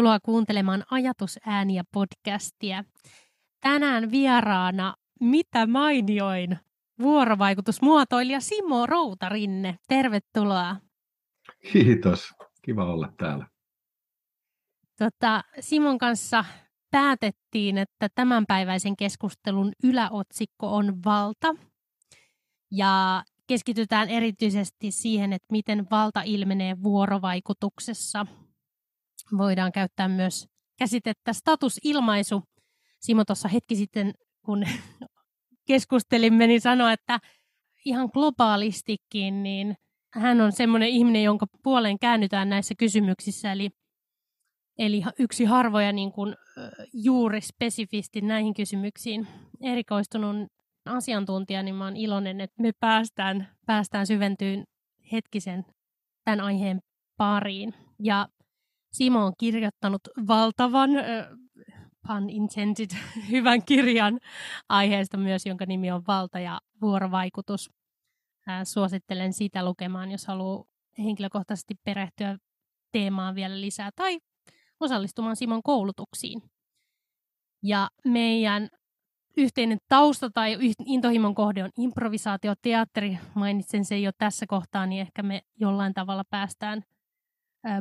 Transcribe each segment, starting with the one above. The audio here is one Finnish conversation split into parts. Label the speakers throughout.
Speaker 1: Tervetuloa kuuntelemaan Ajatusääniä podcastia. Tänään vieraana mitä mainioin vuorovaikutusmuotoilija Simo Routarinne. Tervetuloa.
Speaker 2: Kiitos. Kiva olla täällä.
Speaker 1: Tota, Simon kanssa päätettiin, että tämänpäiväisen keskustelun yläotsikko on valta. Ja keskitytään erityisesti siihen, että miten valta ilmenee vuorovaikutuksessa. Voidaan käyttää myös käsitettä statusilmaisu. Simo tuossa hetki sitten, kun keskustelimme, niin sanoi, että ihan globaalistikin, niin hän on semmoinen ihminen, jonka puoleen käännytään näissä kysymyksissä. Eli, eli yksi harvoja niin kuin, juuri spesifisti näihin kysymyksiin erikoistunut asiantuntija, niin mä iloinen, että me päästään, päästään syventyyn hetkisen tämän aiheen pariin. Ja Simo on kirjoittanut valtavan, pun intended, hyvän kirjan aiheesta myös, jonka nimi on Valta ja vuorovaikutus. suosittelen sitä lukemaan, jos haluaa henkilökohtaisesti perehtyä teemaan vielä lisää tai osallistumaan Simon koulutuksiin. Ja meidän yhteinen tausta tai intohimon kohde on improvisaatioteatteri. Mainitsen sen jo tässä kohtaa, niin ehkä me jollain tavalla päästään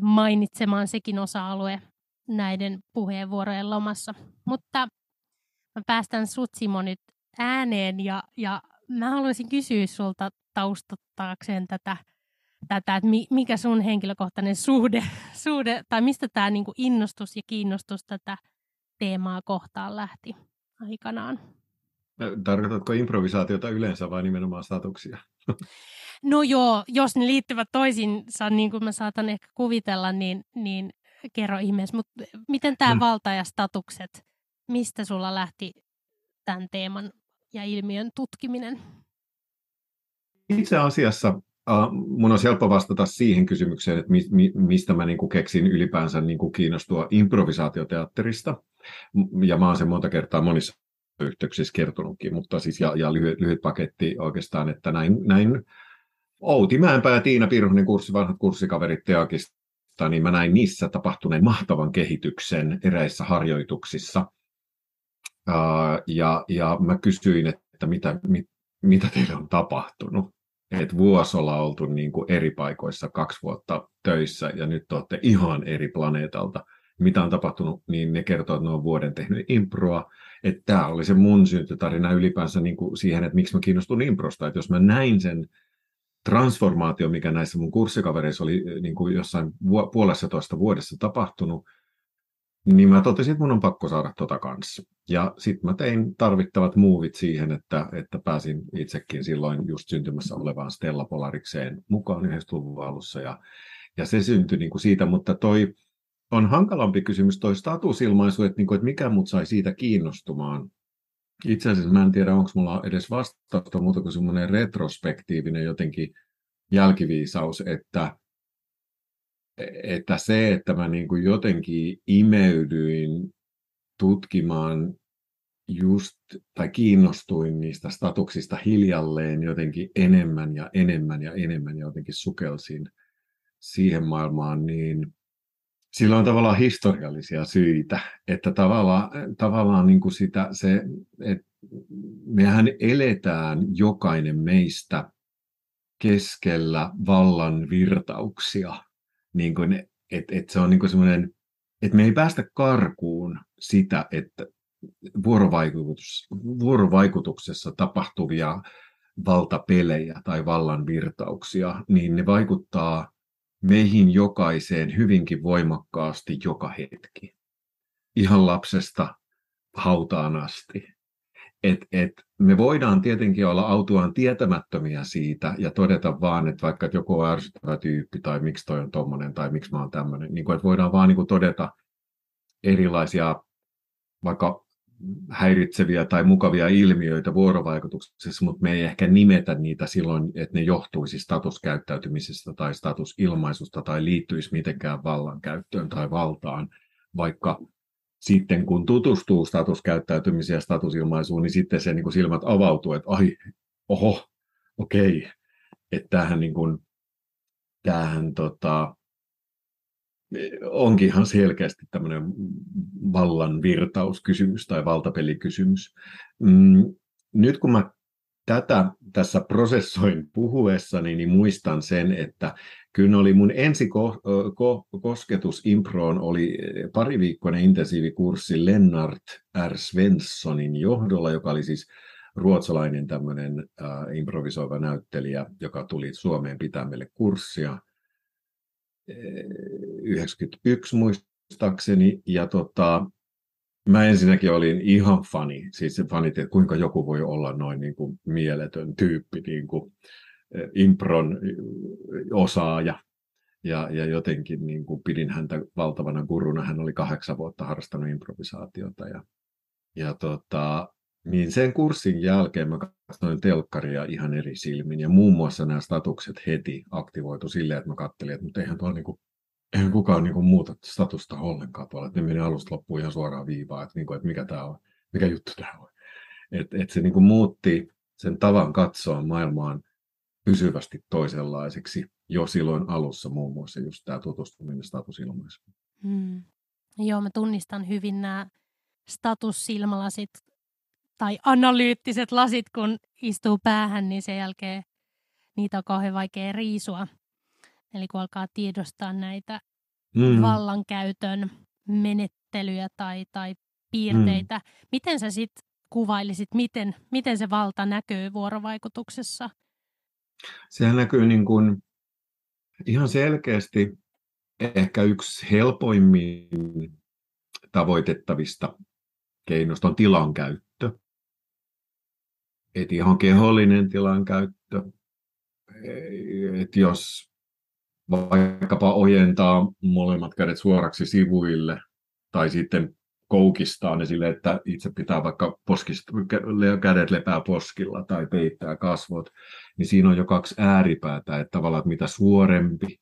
Speaker 1: mainitsemaan sekin osa-alue näiden puheenvuorojen lomassa. Mutta mä päästän sut Simo nyt ääneen ja, ja mä haluaisin kysyä sulta taustattaakseen tätä, tätä että mikä sun henkilökohtainen suhde, suhde tai mistä tämä niinku innostus ja kiinnostus tätä teemaa kohtaan lähti? aikanaan.
Speaker 2: Tarkoitatko improvisaatiota yleensä vai nimenomaan statuksia?
Speaker 1: No joo, jos ne liittyvät toisiinsa, niin kuin mä saatan ehkä kuvitella, niin, niin kerro ihmeessä. Mutta miten tämä mm. valta ja statukset, mistä sulla lähti tämän teeman ja ilmiön tutkiminen?
Speaker 2: Itse asiassa mun on helppo vastata siihen kysymykseen, että mi, mi, mistä mä niinku keksin ylipäänsä niinku kiinnostua improvisaatioteatterista ja mä oon sen monta kertaa monissa yhteyksissä kertonutkin, mutta siis ja, ja lyhyt, lyhyt paketti oikeastaan, että näin, näin Outi Mäenpää ja Tiina Pirhonen, kurssi, vanhat kurssikaverit Teakista, niin mä näin niissä tapahtuneen mahtavan kehityksen eräissä harjoituksissa. Ja, ja mä kysyin, että mitä, mit, mitä teille on tapahtunut. Että vuosi ollaan oltu niin kuin eri paikoissa kaksi vuotta töissä ja nyt olette ihan eri planeetalta – mitä on tapahtunut, niin ne kertoo, että ne on vuoden tehnyt improa. Että tämä oli se mun syntytarina ylipäänsä niin kuin siihen, että miksi mä kiinnostun improsta. Että jos mä näin sen transformaatio, mikä näissä mun kurssikavereissa oli niin kuin jossain puolessa toista vuodessa tapahtunut, niin mä totesin, että mun on pakko saada tota kanssa. Ja sitten mä tein tarvittavat muuvit siihen, että, että pääsin itsekin silloin just syntymässä olevaan Stella Polarikseen mukaan 90-luvun alussa. Ja, ja se syntyi niin kuin siitä, mutta toi on hankalampi kysymys tuo statusilmaisu, että, niin kuin, että mikä mut sai siitä kiinnostumaan. Itse asiassa mä en tiedä, onko mulla edes vastausta muuta kuin semmoinen retrospektiivinen jotenkin jälkiviisaus, että, että se, että mä niin kuin jotenkin imeydyin tutkimaan just, tai kiinnostuin niistä statuksista hiljalleen jotenkin enemmän ja enemmän ja enemmän ja jotenkin sukelsin siihen maailmaan, niin sillä on tavallaan historiallisia syitä, että tavallaan, tavallaan niin kuin sitä, se, että mehän eletään jokainen meistä keskellä vallan virtauksia, niin kuin, että, että se on niin semmoinen, että me ei päästä karkuun sitä, että vuorovaikutus, vuorovaikutuksessa tapahtuvia valtapelejä tai vallan virtauksia, niin ne vaikuttaa meihin jokaiseen hyvinkin voimakkaasti joka hetki. Ihan lapsesta hautaan asti. Et, et me voidaan tietenkin olla autuaan tietämättömiä siitä ja todeta vaan, että vaikka että joku on ärsyttävä tyyppi tai miksi toi on tommonen tai miksi mä oon tämmöinen, niin kuin, että voidaan vaan niin todeta erilaisia vaikka häiritseviä tai mukavia ilmiöitä vuorovaikutuksessa, mutta me ei ehkä nimetä niitä silloin, että ne johtuisi statuskäyttäytymisestä tai statusilmaisusta tai liittyisi mitenkään vallankäyttöön tai valtaan, vaikka sitten kun tutustuu statuskäyttäytymiseen ja statusilmaisuun, niin sitten se niin kuin silmät avautuu, että ai, oho, okei, että tämähän, niin kuin, tämähän tota, onkin ihan selkeästi tämmöinen vallan virtauskysymys tai valtapelikysymys. Mm, nyt kun mä tätä tässä prosessoin puhuessani, niin muistan sen, että kyllä oli mun ensi ko- ko- kosketus improon oli pariviikkoinen intensiivikurssi Lennart R. Svenssonin johdolla, joka oli siis ruotsalainen tämmöinen äh, improvisoiva näyttelijä, joka tuli Suomeen pitää meille kurssia 91 muistaakseni, ja tota, mä ensinnäkin olin ihan fani, siis se fanit, että kuinka joku voi olla noin niin kuin mieletön tyyppi, niin kuin impron osaaja, ja, ja jotenkin niin kuin pidin häntä valtavana guruna. Hän oli kahdeksan vuotta harrastanut improvisaatiota. Ja, ja tota, niin sen kurssin jälkeen mä katsoin telkkaria ihan eri silmin. Ja muun muassa nämä statukset heti aktivoitu silleen, että mä katselin, että mutta eihän niin kuin, eihän kukaan niin kuin muuta statusta ollenkaan tuolla. Että ne meni alusta loppuun ihan suoraan viivaan, että, niin kuin, että mikä tämä on, mikä juttu tämä on. Että et se niin kuin muutti sen tavan katsoa maailmaan pysyvästi toisenlaiseksi jo silloin alussa muun muassa just tämä tutustuminen statusilmaisuun.
Speaker 1: Hmm. Joo, mä tunnistan hyvin nämä statussilmälasit tai analyyttiset lasit, kun istuu päähän, niin sen jälkeen niitä on kauhean vaikea riisua. Eli kun alkaa tiedostaa näitä mm. vallankäytön menettelyjä tai, tai piirteitä, mm. miten sä sitten kuvailisit, miten, miten se valta näkyy vuorovaikutuksessa?
Speaker 2: Sehän näkyy niin kuin ihan selkeästi ehkä yksi helpoimmin tavoitettavista keinoista on tilankäyttö. Et ihan kehollinen tilankäyttö. Et jos vaikkapa ojentaa molemmat kädet suoraksi sivuille tai sitten koukistaa ne sille, että itse pitää vaikka poskista, kädet lepää poskilla tai peittää kasvot, niin siinä on jo kaksi ääripäätä, että tavallaan että mitä suorempi,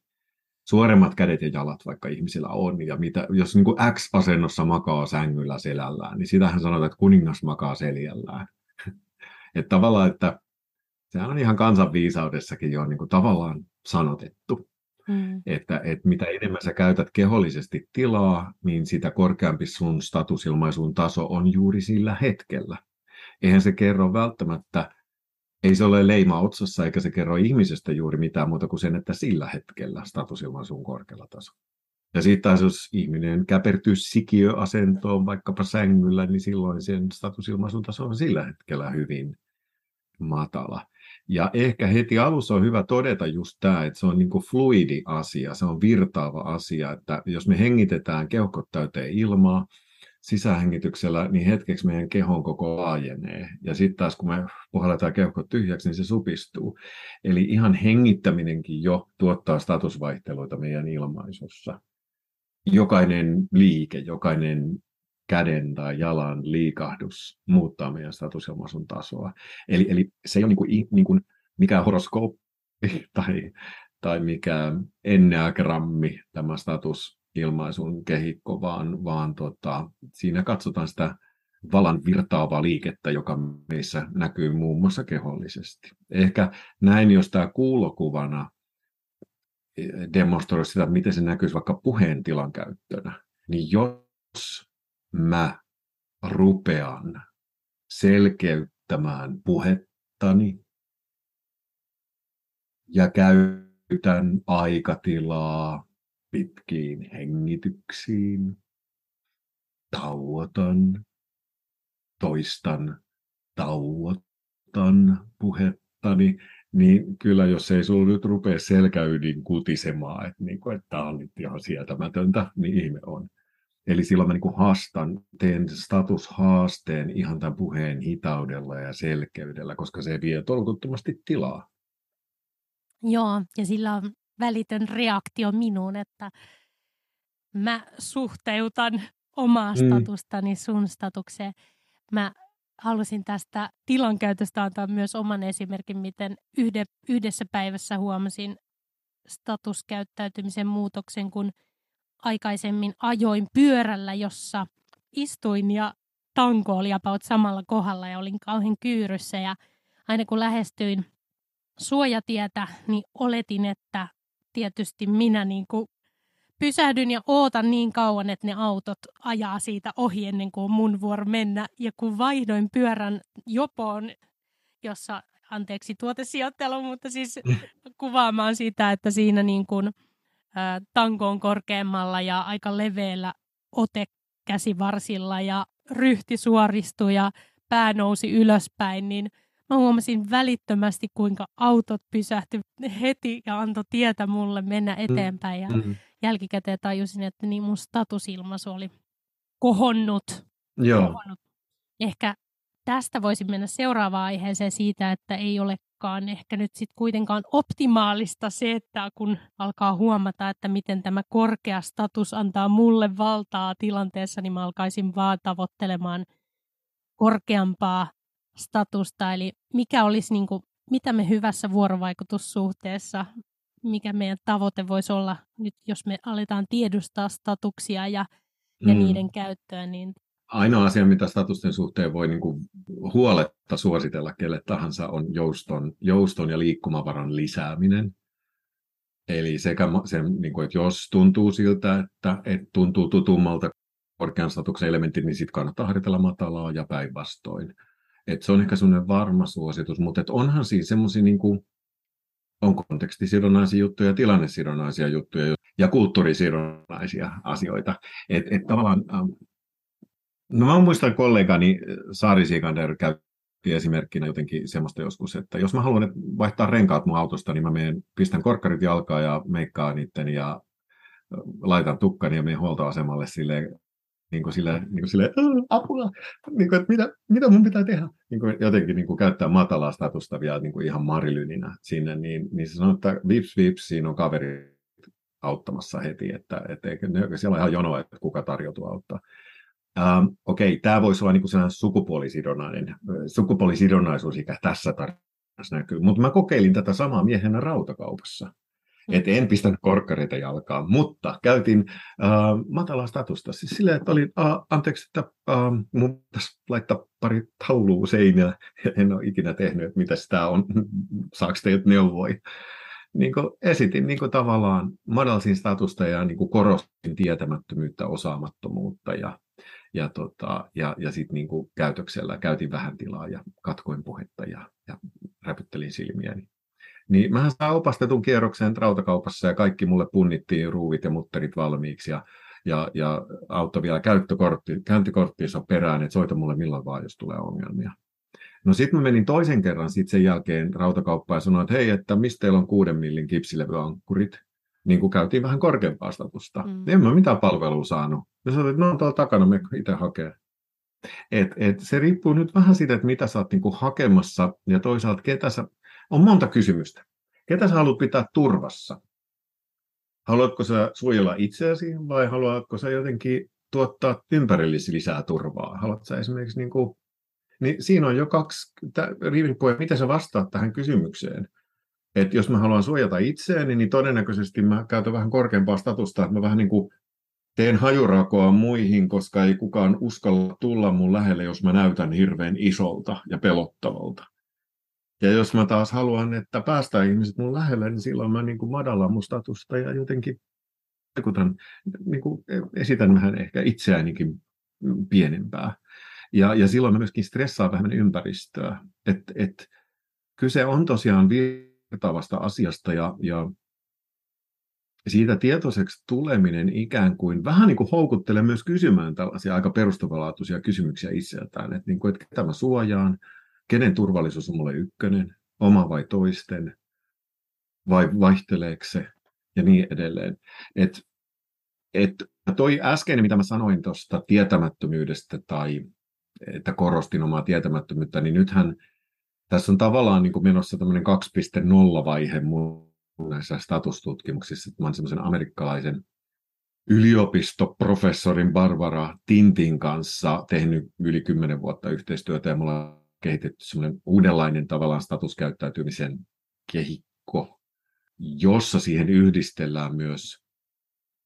Speaker 2: suoremmat kädet ja jalat vaikka ihmisillä on, ja mitä, jos niin kuin X-asennossa makaa sängyllä selällään, niin sitähän sanotaan, että kuningas makaa seljällään. Että tavallaan, että sehän on ihan kansanviisaudessakin jo niin kuin tavallaan sanotettu. Mm. Että, että mitä enemmän sä käytät kehollisesti tilaa, niin sitä korkeampi sun statusilmaisun taso on juuri sillä hetkellä. Eihän se kerro välttämättä, ei se ole leima otsassa eikä se kerro ihmisestä juuri mitään muuta kuin sen, että sillä hetkellä statusilmaisun korkealla taso. Ja sitten taas jos ihminen käpertyy sikiöasentoon vaikkapa sängyllä, niin silloin sen statusilmaisun taso on sillä hetkellä hyvin matala. Ja ehkä heti alussa on hyvä todeta just tämä, että se on niin fluidi asia, se on virtaava asia, että jos me hengitetään keuhkot täyteen ilmaa sisähengityksellä, niin hetkeksi meidän kehon koko laajenee. Ja sitten taas kun me puhalletaan keuhkot tyhjäksi, niin se supistuu. Eli ihan hengittäminenkin jo tuottaa statusvaihteluita meidän ilmaisussa. Jokainen liike, jokainen käden tai jalan liikahdus muuttaa meidän statusilmaisun tasoa. Eli, eli se ei ole niin kuin, niin kuin mikään horoskooppi tai, tai mikään enneagrammi tämä statusilmaisun kehikko, vaan, vaan tota, siinä katsotaan sitä valan virtaavaa liikettä, joka meissä näkyy muun muassa kehollisesti. Ehkä näin, jos tämä kuulokuvana demonstroi sitä, miten se näkyisi vaikka puheen tilan käyttönä, niin jos mä rupean selkeyttämään puhettani ja käytän aikatilaa pitkiin hengityksiin, tauotan, toistan, tauotan puhettani, niin kyllä jos ei sulla nyt rupea selkäydin kutisemaan, että, niin kuin, että tämä on nyt ihan sietämätöntä, niin ihme on. Eli silloin mä niin haastan, teen statushaasteen ihan tämän puheen hitaudella ja selkeydellä, koska se vie tolkuttomasti tilaa.
Speaker 1: Joo, ja sillä on välitön reaktio minuun, että mä suhteutan omaa mm. statustani sun statukseen. Mä halusin tästä tilankäytöstä antaa myös oman esimerkin, miten yhde, yhdessä päivässä huomasin statuskäyttäytymisen muutoksen, kun – aikaisemmin ajoin pyörällä, jossa istuin ja tanko oli about samalla kohdalla ja olin kauhean kyyryssä ja aina kun lähestyin suojatietä, niin oletin, että tietysti minä niin kuin pysähdyn ja ootan niin kauan, että ne autot ajaa siitä ohi ennen kuin on mun vuoro mennä. Ja kun vaihdoin pyörän jopoon, jossa, anteeksi tuotesijoittelu, mutta siis kuvaamaan sitä, että siinä niin kuin, ä, tanko on korkeammalla ja aika leveällä ote käsivarsilla ja ryhti suoristui ja pää nousi ylöspäin, niin mä huomasin välittömästi, kuinka autot pysähtyi heti ja antoi tietä mulle mennä mm, eteenpäin. Ja mm-hmm. jälkikäteen tajusin, että niin mun statusilmaisu oli kohonnut.
Speaker 2: Joo. kohonnut.
Speaker 1: Ehkä tästä voisi mennä seuraavaan aiheeseen siitä, että ei olekaan ehkä nyt sitten kuitenkaan optimaalista se, että kun alkaa huomata, että miten tämä korkea status antaa mulle valtaa tilanteessa, niin mä alkaisin vaan tavoittelemaan korkeampaa statusta, eli mikä olisi niin kuin, mitä me hyvässä vuorovaikutussuhteessa, mikä meidän tavoite voisi olla nyt, jos me aletaan tiedustaa statuksia ja, ja mm. niiden käyttöä, niin
Speaker 2: Ainoa asia, mitä statusten suhteen voi niin kuin huoletta suositella kelle tahansa, on jouston, jouston ja liikkumavaran lisääminen. Eli sekä se, niin kuin, että jos tuntuu siltä, että, että tuntuu tutummalta korkean statuksen elementti, niin sitten kannattaa harjoitella matalaa ja päinvastoin. Et se on ehkä sellainen varma suositus, mutta et onhan siis semmoisia niin kuin, on kontekstisidonnaisia juttuja, tilannesidonnaisia juttuja ja kulttuurisidonnaisia asioita. Et, et tavallaan, ähm, no mä muistan kollegani Saari Sikander käytti esimerkkinä jotenkin semmoista joskus, että jos mä haluan vaihtaa renkaat mun autosta, niin mä menen, pistän korkkarit jalkaan ja meikkaan niiden ja äh, laitan tukkani ja menen huoltoasemalle silleen niin kuin sille, niin kuin sille apua, niin kuin, että mitä, mitä mun pitää tehdä. Niin kuin jotenkin niin kuin käyttää matalaa statusta vielä niin kuin ihan marilyninä sinne, niin, niin se sanoo, että vips vips, siinä on kaveri auttamassa heti, että, että ne, siellä on ihan jonoa, että kuka tarjoutuu auttaa. Ähm, Okei, okay, tämä voisi olla niin kuin sukupuolisidonnainen, sukupuolisidonnaisuus ikä tässä tarinassa näkyy, mutta mä kokeilin tätä samaa miehenä rautakaupassa. Et en pistänyt korkkareita jalkaan, mutta käytin äh, matalaa statusta. Siis silleen, että oli, äh, anteeksi, että äh, mun pitäisi laittaa pari taulua seinää. En ole ikinä tehnyt, että mitä sitä on, saako teidät neuvoi. Niin kuin esitin niin kuin tavallaan, madalsin statusta ja niin kuin korostin tietämättömyyttä, osaamattomuutta ja, ja, tota, ja, ja sitten niin käytöksellä käytin vähän tilaa ja katkoin puhetta ja, ja räpyttelin silmiäni. Niin mähän saan opastetun kierroksen rautakaupassa ja kaikki mulle punnittiin ruuvit ja mutterit valmiiksi ja, ja, ja auto vielä käyttökortti, käyntikorttiinsa perään, että soita mulle milloin vaan, jos tulee ongelmia. No sitten mä menin toisen kerran sit sen jälkeen rautakauppaan ja sanoin, että hei, että mistä teillä on kuuden millin kipsilevyankkurit? Niin kuin käytiin vähän korkeampaa statusta. Mm. En mä mitään palvelua saanut. Ja sanoin, että no tuolla takana, me itse hakee. Et, et se riippuu nyt vähän siitä, että mitä sä oot niinku hakemassa ja toisaalta ketä sä on monta kysymystä. Ketä sä haluat pitää turvassa? Haluatko sä suojella itseäsi vai haluatko sä jotenkin tuottaa ympärillesi lisää turvaa? Haluatko sä esimerkiksi, niin, kuin, niin siinä on jo kaksi, riippuen miten sä vastaat tähän kysymykseen. Että jos mä haluan suojata itseäni, niin todennäköisesti mä käytän vähän korkeampaa statusta, että mä vähän niin kuin teen hajurakoa muihin, koska ei kukaan uskalla tulla mun lähelle, jos mä näytän hirveän isolta ja pelottavalta. Ja jos mä taas haluan, että päästään ihmiset mun lähelle, niin silloin mä niin kuin madalan mun statusta ja jotenkin vaikutan, niin kuin esitän vähän ehkä itseäänikin pienempää. Ja, ja silloin mä myöskin stressaan vähän ympäristöä. Et, et, kyse on tosiaan virtaavasta asiasta ja, ja siitä tietoiseksi tuleminen ikään kuin vähän niin kuin houkuttelee myös kysymään tällaisia aika perustavanlaatuisia kysymyksiä itseltään, että, niin kuin, että ketä mä suojaan, kenen turvallisuus on mulle ykkönen, oma vai toisten, vai vaihteleeko se ja niin edelleen. Et, et toi äskeinen, mitä mä sanoin tuosta tietämättömyydestä tai että korostin omaa tietämättömyyttä, niin nythän tässä on tavallaan niin kuin menossa tämmöinen 2.0-vaihe mun näissä statustutkimuksissa. Mä olen semmoisen amerikkalaisen yliopistoprofessorin Barbara Tintin kanssa tehnyt yli kymmenen vuotta yhteistyötä ja mulla kehitetty semmoinen uudenlainen tavallaan statuskäyttäytymisen kehikko, jossa siihen yhdistellään myös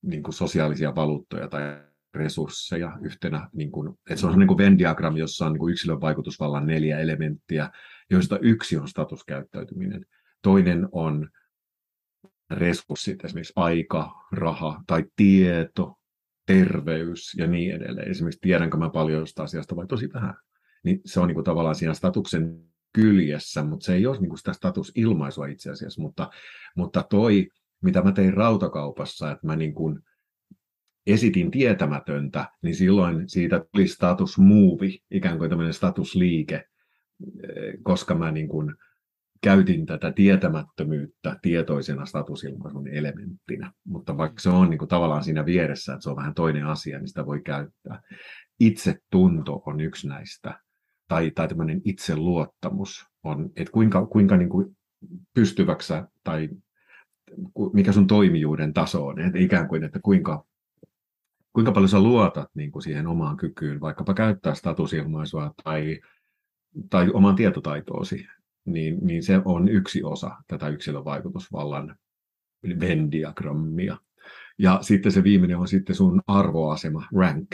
Speaker 2: niin kuin sosiaalisia valuuttoja tai resursseja yhtenä, niin kuin, että se on niin Venn-diagrammi, jossa on niin kuin yksilön vaikutusvallan neljä elementtiä, joista yksi on statuskäyttäytyminen. Toinen on resurssit, esimerkiksi aika, raha tai tieto, terveys ja niin edelleen. Esimerkiksi tiedänkö mä paljon jostain asiasta vai tosi vähän. Niin se on niin kuin tavallaan siinä statuksen kyljessä, mutta se ei ole niin kuin sitä statusilmaisua itse asiassa. Mutta, mutta toi, mitä mä tein rautakaupassa, että mä niin kuin esitin tietämätöntä, niin silloin siitä tuli status move, ikään kuin tämmöinen statusliike, koska mä niin kuin käytin tätä tietämättömyyttä tietoisena statusilmaisun elementtinä. Mutta vaikka se on niin kuin tavallaan siinä vieressä, että se on vähän toinen asia, niin sitä voi käyttää. Itsetunto on yksi näistä, tai, tai tämmöinen itseluottamus on, että kuinka, kuinka niin kuin pystyväksä tai mikä sun toimijuuden taso on, että ikään kuin, että kuinka, kuinka paljon sä luotat niin kuin siihen omaan kykyyn, vaikkapa käyttää statusilmaisua tai, tai oman tietotaittoosi niin, niin se on yksi osa tätä yksilön vaikutusvallan Venn-diagrammia. Ja sitten se viimeinen on sitten sun arvoasema, rank.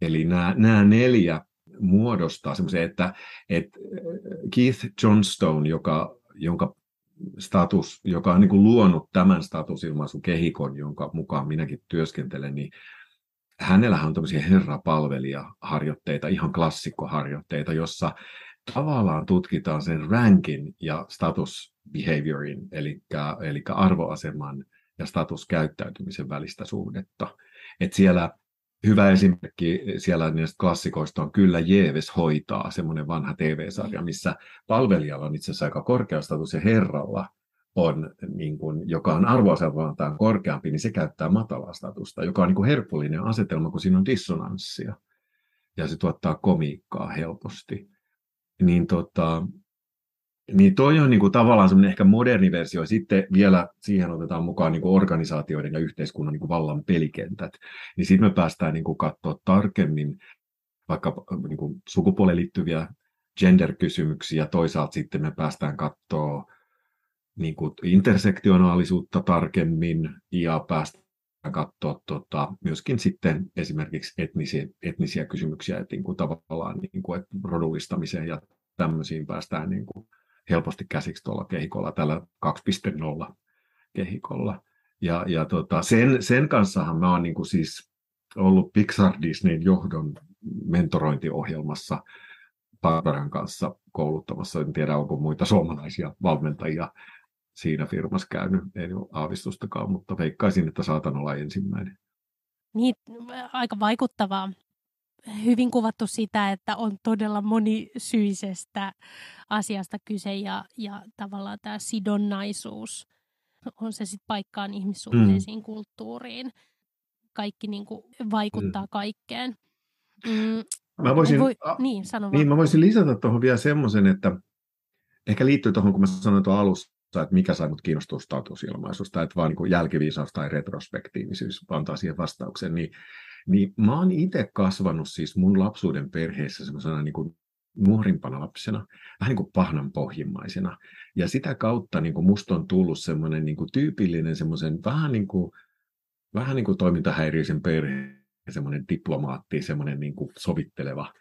Speaker 2: Eli nämä, nämä neljä muodostaa semmoisen, että, että Keith Johnstone, joka, jonka status, joka on niin kuin luonut tämän statusilmaisun kehikon, jonka mukaan minäkin työskentelen, niin hänellähän on tämmöisiä herrapalvelijaharjoitteita, ihan klassikkoharjoitteita, jossa tavallaan tutkitaan sen rankin ja status behaviorin, eli, eli arvoaseman ja statuskäyttäytymisen välistä suhdetta. Et siellä hyvä esimerkki siellä niistä klassikoista on kyllä Jeeves hoitaa, semmoinen vanha TV-sarja, missä palvelijalla on itse asiassa aika korkea status ja herralla on, niin kuin, joka on arvoasemaltaan korkeampi, niin se käyttää matalaa statusta, joka on niin kuin herkullinen asetelma, kun siinä on dissonanssia. Ja se tuottaa komiikkaa helposti niin, tota, niin toi on niin kuin tavallaan semmoinen ehkä moderni versio. Sitten vielä siihen otetaan mukaan niin kuin organisaatioiden ja yhteiskunnan niin kuin vallan pelikentät. Niin sitten me päästään niin kuin katsoa tarkemmin vaikka niin kuin sukupuoleen liittyviä gender-kysymyksiä. Toisaalta sitten me päästään katsoa niin kuin intersektionaalisuutta tarkemmin ja päästään katsoa tota, myöskin sitten esimerkiksi etnisiä, etnisiä kysymyksiä, että niin kuin tavallaan niin kuin, että rodullistamiseen ja tämmöisiin päästään niin kuin helposti käsiksi tuolla kehikolla, tällä 2.0 kehikolla. Ja, ja tota, sen, sen kanssahan mä oon niin kuin siis ollut Pixar Disneyn johdon mentorointiohjelmassa Barbaran kanssa kouluttamassa. En tiedä, onko muita suomalaisia valmentajia siinä firmassa käynyt, ei ole aavistustakaan, mutta veikkaisin, että saatan olla ensimmäinen.
Speaker 1: Niin, aika vaikuttavaa. Hyvin kuvattu sitä, että on todella monisyisestä asiasta kyse ja, ja tavallaan tämä sidonnaisuus, on se sitten paikkaan ihmissuhteisiin, mm. kulttuuriin. Kaikki niin kuin vaikuttaa mm. kaikkeen.
Speaker 2: Mm, mä voisin, voi, a, niin, sano niin, mä voisin lisätä tuohon vielä semmoisen, että ehkä liittyy tuohon, kun mä sanoin tuon alussa, että mikä sai mut kiinnostua statusilmaisusta, että vaan niin jälkiviisaus tai retrospektiivisyys antaa siihen vastauksen, niin, niin mä oon itse kasvanut siis mun lapsuuden perheessä semmoisena niin kuin nuorimpana lapsena, vähän niin kuin pahnan pohjimmaisena. Ja sitä kautta niin kuin musta on tullut semmoinen niin kuin tyypillinen semmoisen vähän niin kuin, vähän niin kuin toimintahäiriöisen perhe, semmoinen diplomaatti, semmoinen niin kuin sovitteleva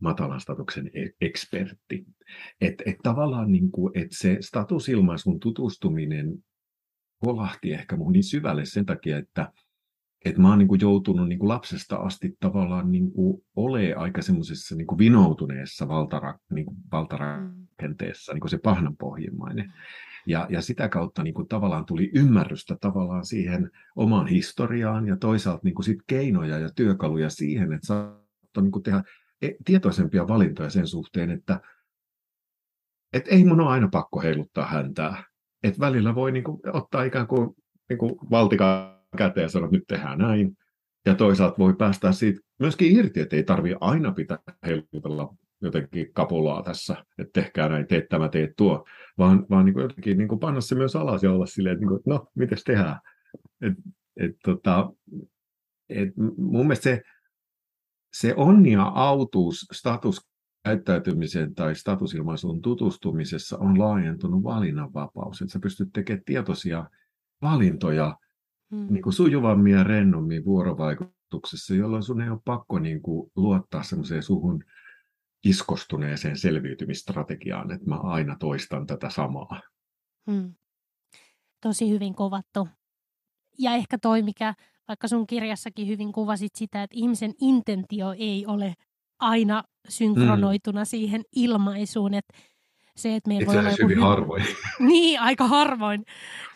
Speaker 2: matalan statuksen e-, ekspertti. Että et tavallaan niin kuin, et se statusilmaisun tutustuminen kolahti ehkä mun niin syvälle sen takia, että et mä oon niin kuin joutunut niin kuin lapsesta asti tavallaan niin kuin ole aika semmoisessa niin vinoutuneessa valtara, niin kuin valtarakenteessa, niin kuin se pahnanpohjimmainen. Ja, ja sitä kautta niin kuin tavallaan tuli ymmärrystä tavallaan siihen omaan historiaan ja toisaalta niin kuin sit keinoja ja työkaluja siihen, että saattoi niin kuin tehdä E, tietoisempia valintoja sen suhteen, että et ei mun ole aina pakko heiluttaa häntää. Et välillä voi niinku ottaa ikään kuin niinku valtikaa käteen ja sanoa, että nyt tehdään näin. Ja toisaalta voi päästä siitä myöskin irti, että ei tarvitse aina pitää heilutella jotenkin kapulaa tässä, että tehkää näin, teet tämä, teet tuo, vaan, vaan niin kuin jotenkin niin kuin panna se myös alas ja olla silleen, että, niin kuin, no, miten tehdään. Et, et, tota, et mun mielestä se, se onni ja autuus statuskäyttäytymiseen tai statusilmaisuun tutustumisessa on laajentunut valinnanvapaus. Että sä pystyt tekemään tietoisia valintoja hmm. niin kuin sujuvammin ja rennommin vuorovaikutuksessa, jolloin sun ei ole pakko niin kuin, luottaa semmoiseen suhun iskostuneeseen selviytymistrategiaan, että mä aina toistan tätä samaa. Hmm.
Speaker 1: tosi hyvin kuvattu. Ja ehkä toi, mikä vaikka sun kirjassakin hyvin kuvasit sitä, että ihmisen intentio ei ole aina synkronoituna mm. siihen ilmaisuun, että se, että meillä
Speaker 2: voi olla joku... hyvin harvoin.
Speaker 1: niin, aika harvoin.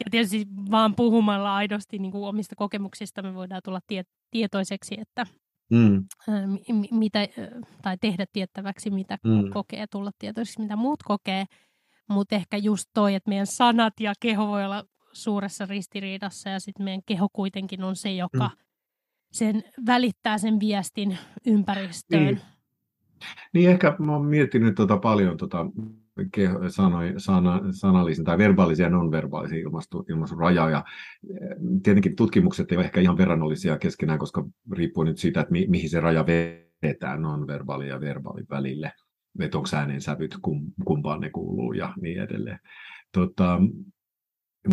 Speaker 1: Ja tietysti vaan puhumalla aidosti niin kuin omista kokemuksista me voidaan tulla tie- tietoiseksi, että mm. m- mitä, tai tehdä tiettäväksi, mitä mm. kokee, tulla tietoiseksi, mitä muut kokee. Mutta ehkä just toi, että meidän sanat ja keho voi olla suuressa ristiriidassa ja sitten meidän keho kuitenkin on se, joka mm. sen välittää sen viestin ympäristöön.
Speaker 2: Niin, niin ehkä mä oon miettinyt tota paljon tota sanoi, sana, sanallisen tai verbaalisen ja non-verbaalisen ilmaisun, ilmaisun raja. Ja eh, tietenkin tutkimukset eivät ehkä ihan verrannollisia keskenään, koska riippuu nyt siitä, että mi, mihin se raja vedetään non-verbaali ja verbaali välille. Että onko äänen sävyt, kum, kumpaan ne kuuluu ja niin edelleen. Tota,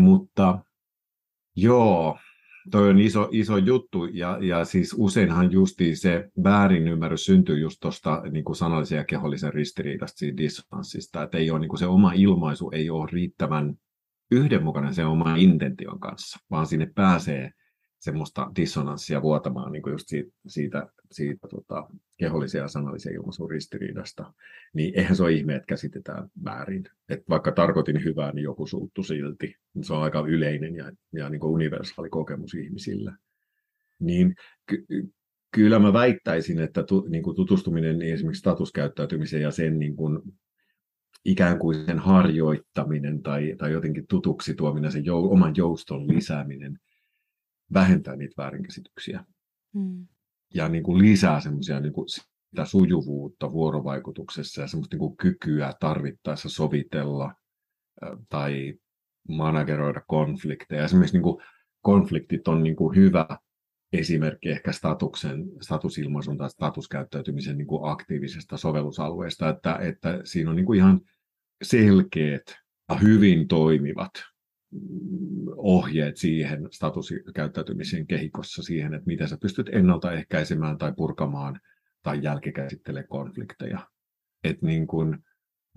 Speaker 2: mutta joo, toi on iso, iso juttu, ja, ja siis useinhan justi se väärinymmärrys syntyy just tuosta niin sanallisen ja kehollisen ristiriidasta, siitä dissonanssista, että ei ole, niin kuin se oma ilmaisu ei ole riittävän yhdenmukainen sen oman intention kanssa, vaan sinne pääsee semmoista dissonanssia vuotamaan niin kuin just siitä, siitä, siitä tota, kehollisen ja sanallisen ilmaisun ristiriidasta, niin eihän se ole ihme, että käsitetään väärin. Et vaikka tarkoitin hyvää, niin joku suuttu silti. Se on aika yleinen ja, ja niin kuin universaali kokemus ihmisillä. Niin ky- kyllä mä väittäisin, että tu, niin kuin tutustuminen niin esimerkiksi statuskäyttäytymiseen ja sen niin kuin, ikään kuin sen harjoittaminen tai, tai jotenkin tutuksi tuominen, sen jou, oman jouston lisääminen – vähentää niitä väärinkäsityksiä. Mm. Ja niin kuin lisää semmoisia niin kuin sitä sujuvuutta vuorovaikutuksessa ja semmoista niin kuin kykyä tarvittaessa sovitella tai manageroida konflikteja. Esimerkiksi niin kuin konfliktit on niin kuin hyvä esimerkki ehkä statuksen, statusilmaisun tai statuskäyttäytymisen niin kuin aktiivisesta sovellusalueesta, että, että siinä on niin kuin ihan selkeät ja hyvin toimivat ohjeet siihen statuskäyttäytymisen kehikossa siihen, että miten sä pystyt ennaltaehkäisemään tai purkamaan tai jälkikäsittelemään konflikteja. Et niin kun,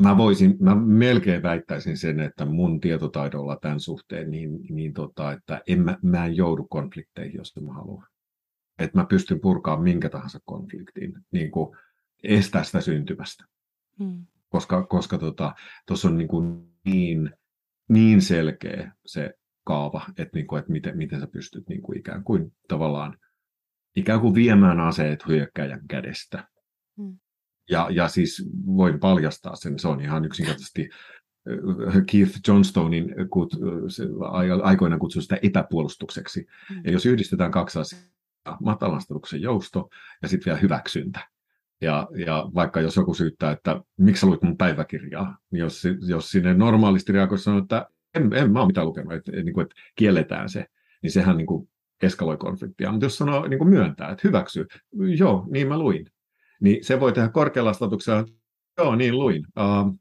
Speaker 2: mä, voisin, mä melkein väittäisin sen, että mun tietotaidolla tämän suhteen, niin, niin tota, että en mä, mä en joudu konflikteihin, jos mä haluan. Että mä pystyn purkaamaan minkä tahansa konfliktin, niin kuin estää sitä syntymästä. Koska, koska tuossa tota, on niin, kuin niin niin selkeä se kaava, että, niin kuin, että miten, miten sä pystyt niin kuin ikään kuin tavallaan ikään kuin viemään aseet hyökkäjän kädestä. Hmm. Ja, ja siis voin paljastaa sen, se on ihan yksinkertaisesti Keith Johnstonein kut, aikoina kutsui sitä epäpuolustukseksi. Hmm. Ja jos yhdistetään kaksi asiaa, matalan jousto ja sitten vielä hyväksyntä, ja, ja vaikka jos joku syyttää, että miksi sä luit mun päiväkirjaa, niin jos, jos sinne normaalisti reagoi sanoo, että en, en mä ole mitään lukenut, että, niin että kielletään se, niin sehän niin kuin eskaloi konfliktia. Mutta jos sanoo niin kuin myöntää, että hyväksyy, joo, niin mä luin, niin se voi tehdä korkealla statuksella, joo, niin luin. Uh,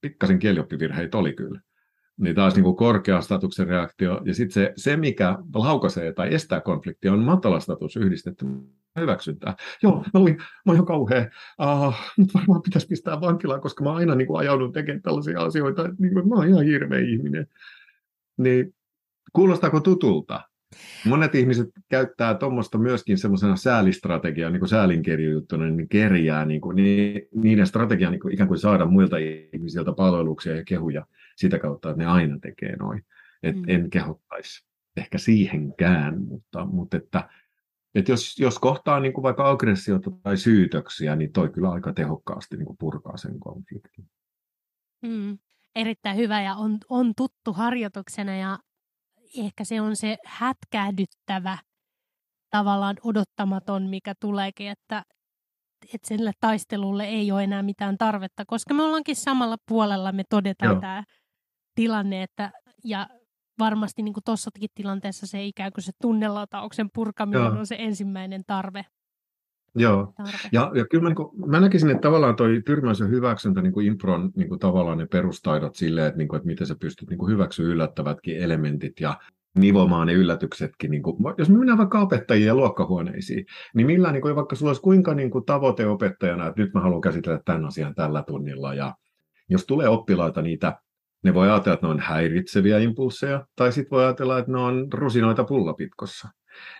Speaker 2: pikkasen kielioppivirheitä oli kyllä. Niin taas niin kuin korkea statuksen reaktio. Ja sitten se, se, mikä laukaisee tai estää konfliktia, on matala status yhdistetty hyväksyntää. Joo, mä olin, mä olin kauhea. Uh, nyt varmaan pitäisi pistää vankilaan, koska mä aina niin kuin, ajaudun tekemään tällaisia asioita, että niin kuin, mä oon ihan hirveä ihminen. Niin kuulostaako tutulta? Monet ihmiset käyttää tuommoista myöskin semmoisena säälistrategiaa, niin kuin säälinkirjujuttuna, niin kerjää niin kuin, niiden strategia niin kuin, ikään kuin saada muilta ihmisiltä palveluksia ja kehuja sitä kautta, että ne aina tekee noin. Et mm. En kehottaisi ehkä siihenkään, mutta, mutta että et jos, jos kohtaa niin kuin vaikka aggressiota tai syytöksiä, niin toi kyllä aika tehokkaasti niin kuin purkaa sen konfliktin.
Speaker 1: Mm, erittäin hyvä ja on, on tuttu harjoituksena ja ehkä se on se hätkähdyttävä, tavallaan odottamaton, mikä tuleekin, että, että sille taistelulle ei ole enää mitään tarvetta, koska me ollaankin samalla puolella, me todetaan Joo. tämä tilanne, että, ja varmasti niin tuossakin tilanteessa se ikään kuin se tunnelatauksen purkaminen Joo. on se ensimmäinen tarve.
Speaker 2: Joo, tarve. ja, ja kyllä mä, niin kuin, mä näkisin, että tavallaan toi tyrmäys ja hyväksyntä niin kuin impron niin kuin tavallaan ne perustaidot silleen, että, niin kuin, että miten sä pystyt niin kuin hyväksyä yllättävätkin elementit ja nivomaan ne yllätyksetkin. Niin kuin, jos me mennään vaikka opettajien ja luokkahuoneisiin, niin millään, niin kuin, vaikka sulla olisi kuinka niin kuin, tavoite opettajana, että nyt mä haluan käsitellä tämän asian tällä tunnilla, ja jos tulee oppilaita niitä Ne voi ajatella, että ne on häiritseviä impulseja, tai sitten voi ajatella, että ne on rusinoita pullapitkossa.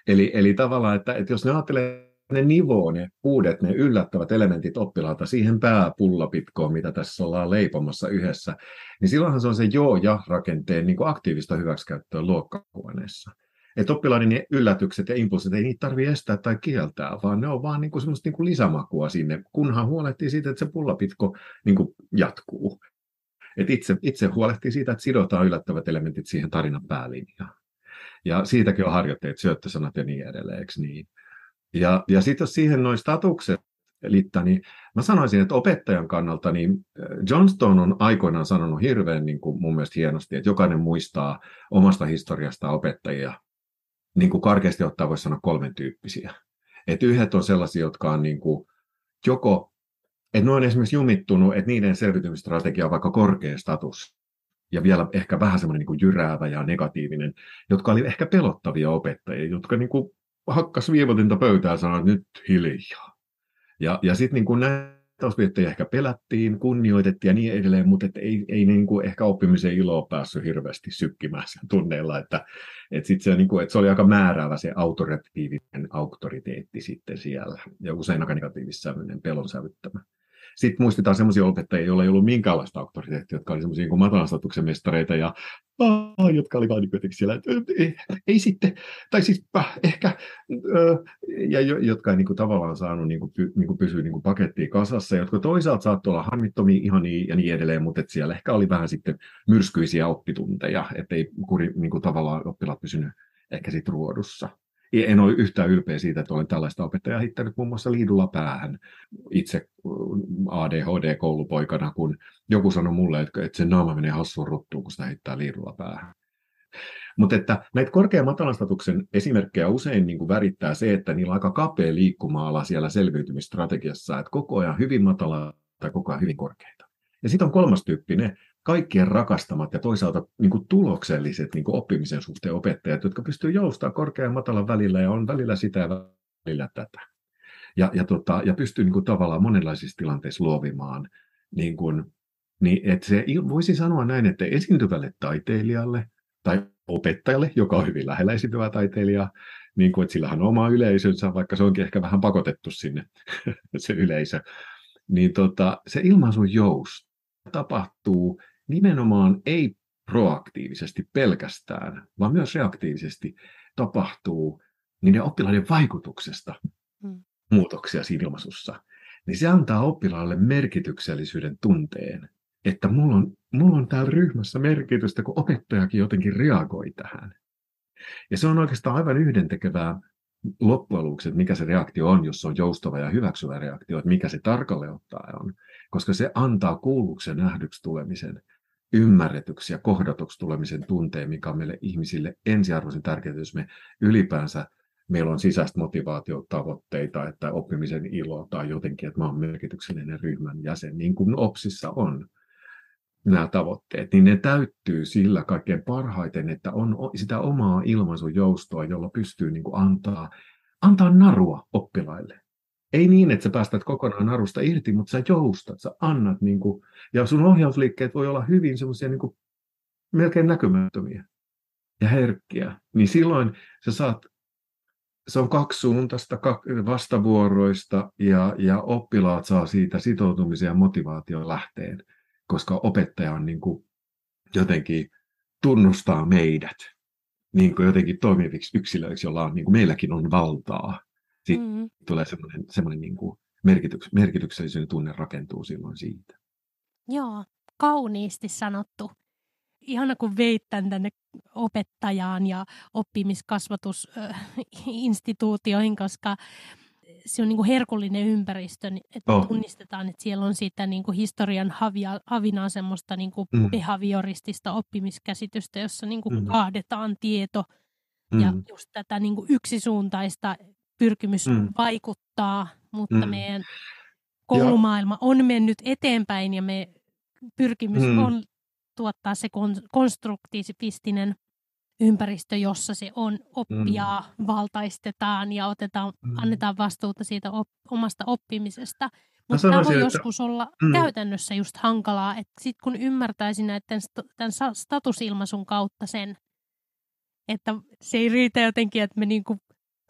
Speaker 2: Eli, eli tavallaan, että, että jos ne ajattelee, ne nivoo ne uudet, ne yllättävät elementit oppilaalta siihen pääpullapitkoon, mitä tässä ollaan leipomassa yhdessä, niin silloinhan se on se joo-ja-rakenteen niin kuin aktiivista hyväksikäyttöä luokkahuoneessa. Että oppilaiden yllätykset ja impulsit, ei niitä tarvitse estää tai kieltää, vaan ne on vaan niin kuin semmoista niin kuin lisämakua sinne, kunhan huolehtii siitä, että se pullapitko niin kuin jatkuu. Et itse, itse huolehtii siitä, että sidotaan yllättävät elementit siihen tarinan päälinjaan. Ja siitäkin on harjoitteet, syöttösanat ja niin edelleen, eikö niin? Ja, ja sitten jos siihen noin statukset liittää, niin mä sanoisin, että opettajan kannalta, niin äh, Johnston on aikoinaan sanonut hirveän niin kuin mun mielestä hienosti, että jokainen muistaa omasta historiasta opettajia, niin kuin karkeasti ottaa voisi sanoa kolmen tyyppisiä. Että yhdet on sellaisia, jotka on niin kuin joko, että ne on esimerkiksi jumittunut, että niiden selviytymistrategia on vaikka korkea status, ja vielä ehkä vähän semmoinen niin jyräävä ja negatiivinen, jotka oli ehkä pelottavia opettajia, jotka niin kuin hakkas viivotinta pöytään ja sanoi, nyt hiljaa. Ja, ja sitten niin näitä osviettajia ehkä pelättiin, kunnioitettiin ja niin edelleen, mutta et ei, ei niin kuin ehkä oppimisen iloa päässyt hirveästi sykkimään sen tunneilla, että, että, sit se, niin kuin, että se oli aika määräävä se autoratiivinen auktoriteetti sitten siellä, ja usein aika negatiivissävyinen pelon sävyttämä. Sitten muistetaan sellaisia opettajia, joilla ei ollut minkäänlaista auktoriteettia, jotka oli sellaisia niin matalan mestareita ja aah, jotka oli vain niin siellä, ei, ei sitten, tai siis äh, ehkä, ja jotka ei niin kuin, tavallaan saanut niin kuin, py, niin kuin pysyä niin kuin pakettiin kasassa, jotka toisaalta saattoi olla harmittomia ihan niin, ja niin edelleen, mutta että siellä ehkä oli vähän sitten myrskyisiä oppitunteja, ettei kuri, niin kuin, tavallaan oppilaat pysynyt ehkä sitten ruodussa en ole yhtään ylpeä siitä, että olen tällaista opettajaa hittänyt muun muassa liidulla päähän itse ADHD-koulupoikana, kun joku sanoi mulle, että, että se naama menee hassuun ruttuun, kun sitä heittää liidulla päähän. Mutta että näitä korkean matalan statuksen esimerkkejä usein niin kuin värittää se, että niillä on aika kapea liikkuma-ala siellä selviytymistrategiassa, että koko ajan hyvin matala tai koko ajan hyvin korkeita. Ja sitten on kolmas tyyppi, ne kaikkien rakastamat ja toisaalta niin kuin tulokselliset niin kuin oppimisen suhteen opettajat, jotka pystyvät joustamaan korkean ja matalan välillä ja on välillä sitä ja välillä tätä. Ja, ja, tota, ja pystyy niin kuin tavallaan monenlaisissa tilanteissa luovimaan. Niin kuin, niin että se voisi sanoa näin, että esiintyvälle taiteilijalle tai opettajalle, joka on hyvin lähellä esiintyvää taiteilijaa, niin kuin, että sillä on oma yleisönsä, vaikka se onkin ehkä vähän pakotettu sinne, se yleisö, niin tota, se ilmaisun jousto tapahtuu nimenomaan ei proaktiivisesti pelkästään, vaan myös reaktiivisesti tapahtuu niiden oppilaiden vaikutuksesta hmm. muutoksia siinä ilmaisussa, niin se antaa oppilaalle merkityksellisyyden tunteen, että mulla on, mulla on täällä ryhmässä merkitystä, kun opettajakin jotenkin reagoi tähän. Ja se on oikeastaan aivan yhdentekevää loppujen lopuksi, että mikä se reaktio on, jos se on joustava ja hyväksyvä reaktio, että mikä se tarkalleen ottaen on, koska se antaa kuulluksi ja nähdyksi tulemisen ymmärretyksi ja kohdatuksi tulemisen tunteen, mikä on meille ihmisille ensiarvoisen tärkeää, jos me ylipäänsä meillä on sisäistä motivaatiotavoitteita, että oppimisen ilo tai jotenkin, että mä oon merkityksellinen ryhmän jäsen, niin kuin OPSissa on nämä tavoitteet, niin ne täyttyy sillä kaikkein parhaiten, että on sitä omaa ilmaisujoustoa, jolla pystyy niin kuin antaa, antaa narua oppilaille. Ei niin, että sä päästät kokonaan narusta irti, mutta sä joustat, sä annat, niin kuin, ja sun ohjausliikkeet voi olla hyvin semmoisia niin melkein näkymättömiä ja herkkiä, niin silloin sä saat, se on kaksisuuntaista, vastavuoroista, ja, ja oppilaat saa siitä sitoutumisen ja motivaation lähteen, koska opettaja on niin kuin jotenkin tunnustaa meidät niin kuin jotenkin toimiviksi yksilöiksi, joilla on, niin kuin meilläkin on valtaa sitten mm. tulee semmoinen, semmoinen niin kuin merkityks, merkityksellisyyden tunne rakentuu silloin siitä.
Speaker 1: Joo, kauniisti sanottu. Ihana kun veit tämän tänne opettajaan ja oppimiskasvatusinstituutioihin, koska se on niin kuin herkullinen ympäristö, että oh. tunnistetaan, että siellä on sitä niin kuin historian havia, havinaa semmoista niin kuin mm. behavioristista oppimiskäsitystä, jossa niin kuin mm. kahdetaan tieto mm. ja just tätä niin kuin yksisuuntaista pyrkimys mm. vaikuttaa, mutta mm. meidän koulumaailma ja. on mennyt eteenpäin ja me pyrkimys mm. on tuottaa se kon, konstruktiivistinen ympäristö, jossa se on oppia mm. valtaistetaan ja otetaan, mm. annetaan vastuuta siitä op, omasta oppimisesta. Mutta tämä voi että... joskus olla mm. käytännössä just hankalaa, että sitten kun ymmärtäisi näiden tämän statusilmaisun kautta sen, että se ei riitä jotenkin, että me niinku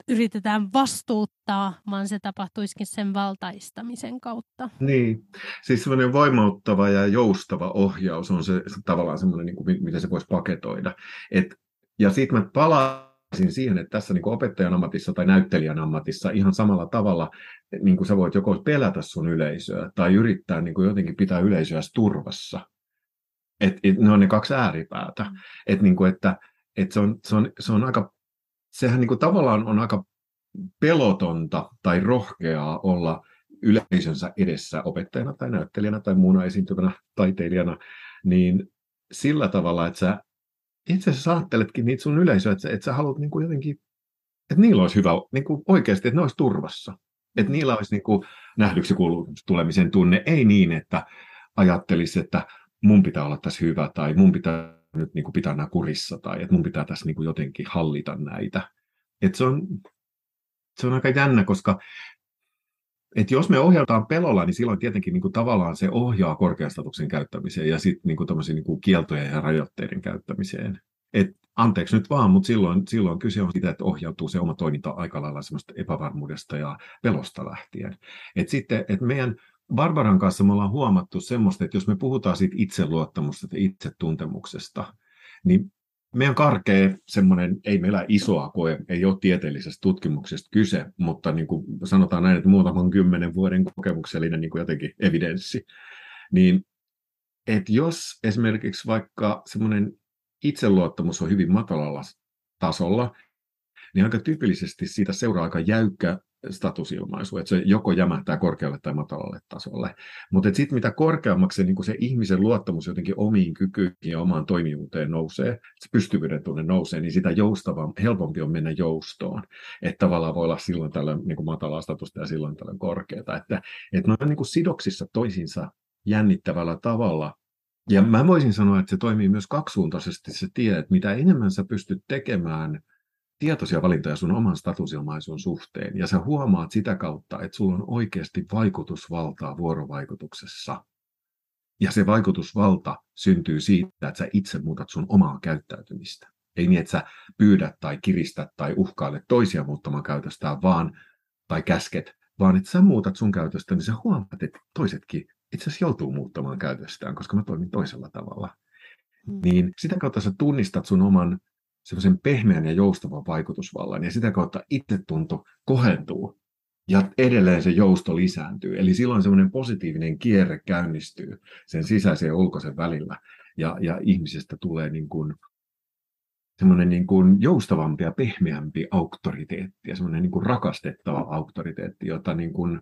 Speaker 1: yritetään vastuuttaa, vaan se tapahtuisikin sen valtaistamisen kautta.
Speaker 2: Niin, siis semmoinen voimauttava ja joustava ohjaus on se, se tavallaan semmoinen, niin kuin, miten se voisi paketoida. Et, ja sitten mä palaisin siihen, että tässä niin kuin opettajan ammatissa tai näyttelijän ammatissa ihan samalla tavalla niin kuin sä voit joko pelätä sun yleisöä tai yrittää niin kuin jotenkin pitää yleisöä turvassa. Et, et, ne on ne kaksi ääripäätä. Mm. Et, niin kuin, että et se, on, se, on, se on aika sehän niin kuin tavallaan on aika pelotonta tai rohkeaa olla yleisönsä edessä opettajana tai näyttelijänä tai muuna esiintyvänä taiteilijana, niin sillä tavalla, että sä itse asiassa ajatteletkin niitä sun yleisöä, että sä, että sä haluat niin kuin jotenkin, että niillä olisi hyvä, niin kuin oikeasti, että ne olisi turvassa. Että niillä olisi niin kuin nähdyksi tulemisen tunne, ei niin, että ajattelisi, että mun pitää olla tässä hyvä tai mun pitää nyt niin kuin pitää nämä kurissa tai että mun pitää tässä niin kuin jotenkin hallita näitä. Et se, on, se on aika jännä, koska et jos me ohjataan pelolla, niin silloin tietenkin niin kuin tavallaan se ohjaa korkeastatuksen käyttämiseen ja sitten niin kuin niin kuin kieltojen ja rajoitteiden käyttämiseen. Et anteeksi nyt vaan, mutta silloin, silloin kyse on siitä, että ohjautuu se oma toiminta aika lailla semmoista epävarmuudesta ja pelosta lähtien. Et sitten, että meidän Barbaran kanssa me ollaan huomattu semmoista, että jos me puhutaan siitä itseluottamusta ja itsetuntemuksesta, niin meidän karkea semmoinen, ei meillä isoa koe, ei ole tieteellisestä tutkimuksesta kyse, mutta niin kuin sanotaan näin, että muutaman kymmenen vuoden kokemuksellinen niin kuin jotenkin evidenssi, niin että jos esimerkiksi vaikka semmoinen itseluottamus on hyvin matalalla tasolla, niin aika tyypillisesti siitä seuraa aika jäykkä statusilmaisu, että se joko jämähtää korkealle tai matalalle tasolle. Mutta sitten mitä korkeammaksi se, niin se ihmisen luottamus jotenkin omiin kykyihin ja omaan toimivuuteen nousee, se pystyvyyden tunne nousee, niin sitä joustavaa, helpompi on mennä joustoon. Että tavallaan voi olla silloin tällä niin kuin matalaa statusta ja silloin tällä korkeata. Että, että ne on niin sidoksissa toisiinsa jännittävällä tavalla, ja mä voisin sanoa, että se toimii myös kaksisuuntaisesti se tie, että mitä enemmän sä pystyt tekemään tietoisia valintoja sun oman statusilmaisun suhteen, ja sä huomaat sitä kautta, että sulla on oikeasti vaikutusvaltaa vuorovaikutuksessa. Ja se vaikutusvalta syntyy siitä, että sä itse muutat sun omaa käyttäytymistä. Ei niin, että sä pyydät tai kiristät tai uhkailet toisia muuttamaan käytöstään, vaan, tai käsket, vaan että sä muutat sun käytöstä, niin sä huomaat, että toisetkin itse asiassa joutuu muuttamaan käytöstään, koska mä toimin toisella tavalla. Mm. Niin sitä kautta sä tunnistat sun oman semmoisen pehmeän ja joustavan vaikutusvallan, ja sitä kautta itsetunto kohentuu, ja edelleen se jousto lisääntyy. Eli silloin semmoinen positiivinen kierre käynnistyy sen sisäisen ja ulkoisen välillä, ja, ja ihmisestä tulee niin kuin semmoinen niin kuin joustavampi ja pehmeämpi auktoriteetti, ja semmoinen niin kuin rakastettava auktoriteetti, jota niin kuin,